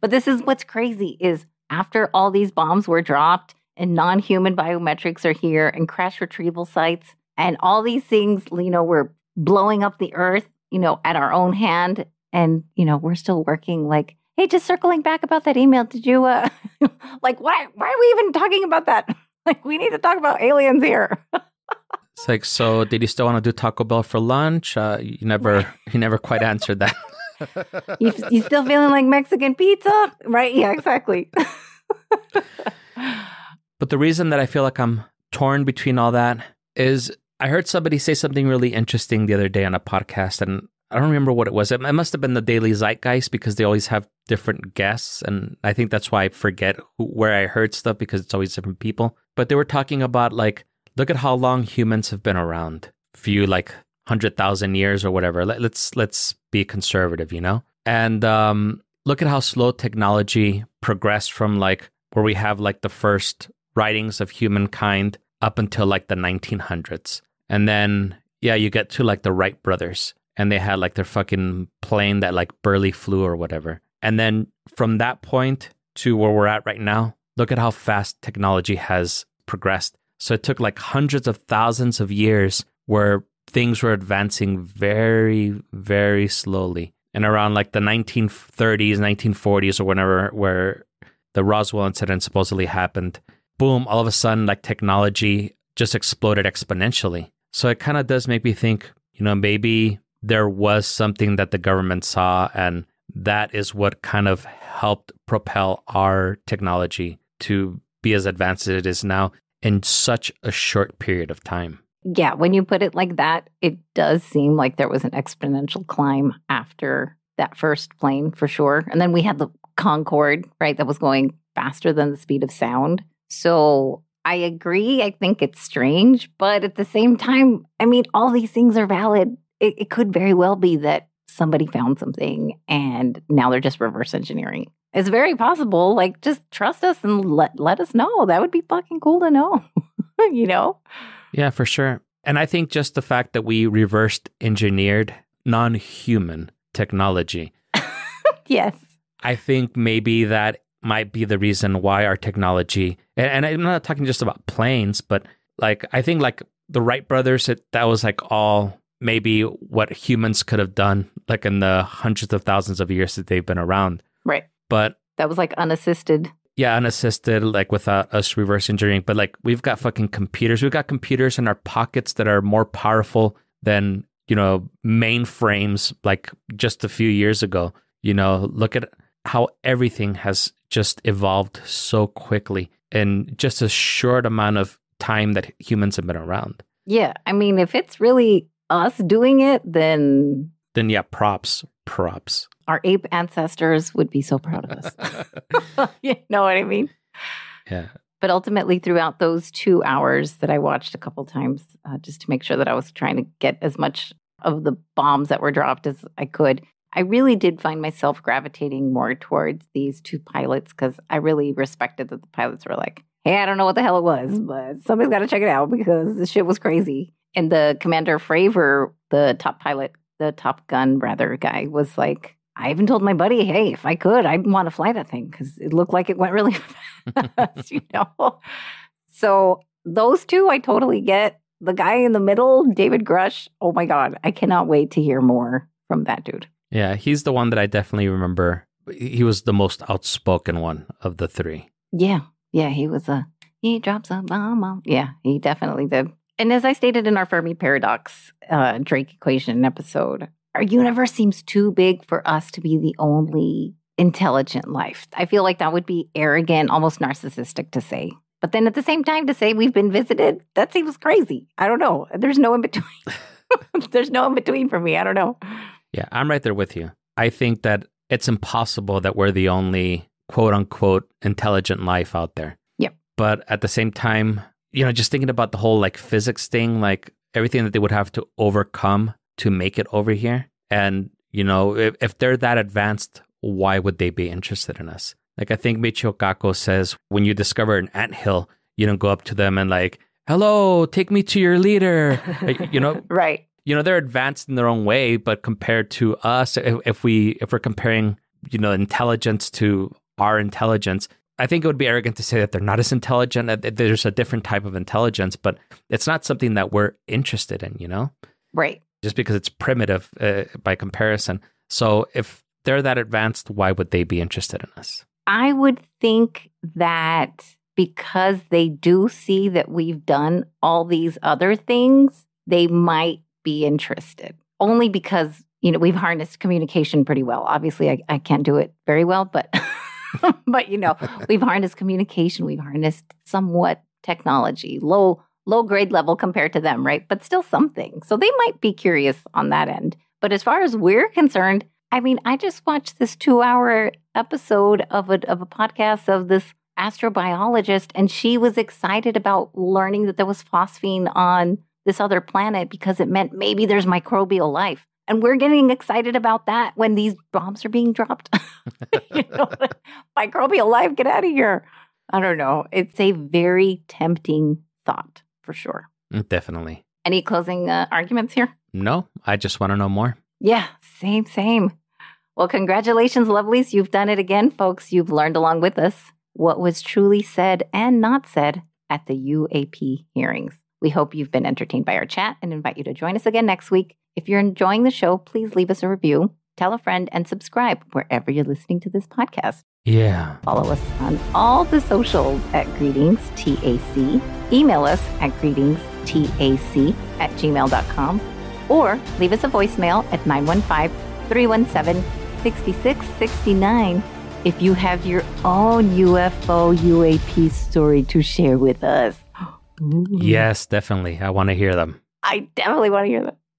But this is what's crazy is after all these bombs were dropped and non-human biometrics are here and crash retrieval sites and all these things, you know, we're blowing up the earth, you know, at our own hand and, you know, we're still working like, hey, just circling back about that email, did you uh *laughs* like why why are we even talking about that? *laughs* Like we need to talk about aliens here. It's like, so did you still want to do Taco Bell for lunch? Uh, you never, *laughs* you never quite answered that. *laughs* you, you still feeling like Mexican pizza? Right? Yeah, exactly. *laughs* But the reason that I feel like I'm torn between all that is I heard somebody say something really interesting the other day on a podcast, and I don't remember what it was. It must have been the Daily Zeitgeist because they always have different guests, and I think that's why I forget who, where I heard stuff because it's always different people. But they were talking about like, look at how long humans have been around. Few like hundred thousand years or whatever. Let, let's let's be conservative, you know. And um, look at how slow technology progressed from like where we have like the first writings of humankind up until like the 1900s. And then, yeah, you get to like the Wright brothers and they had like their fucking plane that like barely flew or whatever. And then from that point to where we're at right now, look at how fast technology has progressed. So it took like hundreds of thousands of years where things were advancing very, very slowly. And around like the 1930s, 1940s, or whenever, where the Roswell incident supposedly happened, boom, all of a sudden, like technology just exploded exponentially. So it kind of does make me think, you know, maybe there was something that the government saw, and that is what kind of helped propel our technology to be as advanced as it is now in such a short period of time. Yeah, when you put it like that, it does seem like there was an exponential climb after that first plane for sure. And then we had the Concorde, right, that was going faster than the speed of sound. So I agree. I think it's strange, but at the same time, I mean, all these things are valid. It, it could very well be that somebody found something and now they're just reverse engineering. It's very possible. Like, just trust us and let let us know. That would be fucking cool to know. *laughs* you know? Yeah, for sure. And I think just the fact that we reversed engineered non human technology, *laughs* Yes. I think maybe that might be the reason why our technology, and, and I'm not talking just about planes, but like, I think like the Wright brothers, it, that was like all maybe what humans could have done, like in the hundreds of thousands of years that they've been around. Right. But That was like unassisted. yeah, unassisted, like without us reverse engineering. But like we've got fucking computers. We've got computers in our pockets that are more powerful than, you know, mainframes like just a few years ago. You know, look at how everything has just evolved so quickly in just a short amount of time that humans have been around. Yeah. I mean, if it's really us doing it, then Then yeah, props, props. Our ape ancestors would be so proud of us. *laughs* *laughs* you know what I mean? Yeah. But ultimately, throughout those two hours that I watched a couple times, uh, just to make sure that I was trying to get as much of the bombs that were dropped as I could, I really did find myself gravitating more towards these two pilots because I really respected that the pilots were like, hey, I don't know what the hell it was, but somebody's got to check it out because this shit was crazy. And the Commander Fravor, the top pilot, the Top Gun rather guy, was like, I even told my buddy, hey, if I could, I'd want to fly that thing because it looked like it went really *laughs* fast, you know? So those two I totally get. The guy in the middle, David Grusch, oh my God, I cannot wait to hear more from that dude. Yeah, he's the one that I definitely remember. He was the most outspoken one of the three. Yeah, yeah, he was a, he drops a bomb. Yeah, he definitely did. And as I stated in our Fermi paradox uh, Drake equation episode, our universe seems too big for us to be the only intelligent life. I feel like that would be arrogant, almost narcissistic to say. But then at the same time, to say we've been visited, that seems crazy. I don't know. There's no in between. *laughs* *laughs* There's no in between for me. I don't know. Yeah, I'm right there with you. I think that it's impossible that we're the only quote unquote intelligent life out there. Yep. But at the same time, you know, just thinking about the whole like physics thing, like everything that they would have to overcome to make it over here. And, you know, if, if they're that advanced, why would they be interested in us? Like I think Michio Kaku says, when you discover an ant hill, you don't go up to them and like, hello, take me to your leader. Uh, you know, *laughs* right. You know, they're advanced in their own way, but compared to us, if, if we if we're comparing, you know, intelligence to our intelligence, I think it would be arrogant to say that they're not as intelligent. That There's a different type of intelligence, but it's not something that we're interested in, you know? Right. Just because it's primitive uh, by comparison. So if they're that advanced, why would they be interested in us? I would think that because they do see that we've done all these other things, they might be interested. Only because, you know, we've harnessed communication pretty well. Obviously, I, I can't do it very well, but *laughs* but you know, *laughs* we've harnessed communication, we've harnessed somewhat technology, low low grade level compared to them, right? But still something. So they might be curious on that end. But as far as we're concerned, I mean, I just watched this 2-hour episode of a of a podcast of this astrobiologist and she was excited about learning that there was phosphine on this other planet because it meant maybe there's microbial life. And we're getting excited about that when these bombs are being dropped. *laughs* you know, *laughs* microbial life, get out of here. I don't know. It's a very tempting thought for sure. Mm, definitely. Any closing uh, arguments here? No, I just want to know more. Yeah, same, same. Well, congratulations, lovelies. You've done it again, folks. You've learned along with us what was truly said and not said at the UAP hearings. We hope you've been entertained by our chat and invite you to join us again next week. If you're enjoying the show, please leave us a review, tell a friend, and subscribe wherever you're listening to this podcast. Yeah. Follow us on all the socials at Greetings TAC. Email us at greetingstac at gmail.com or leave us a voicemail at 915 317 6669 if you have your own UFO UAP story to share with us. *gasps* Yes, definitely. I want to hear them. I definitely want to hear them.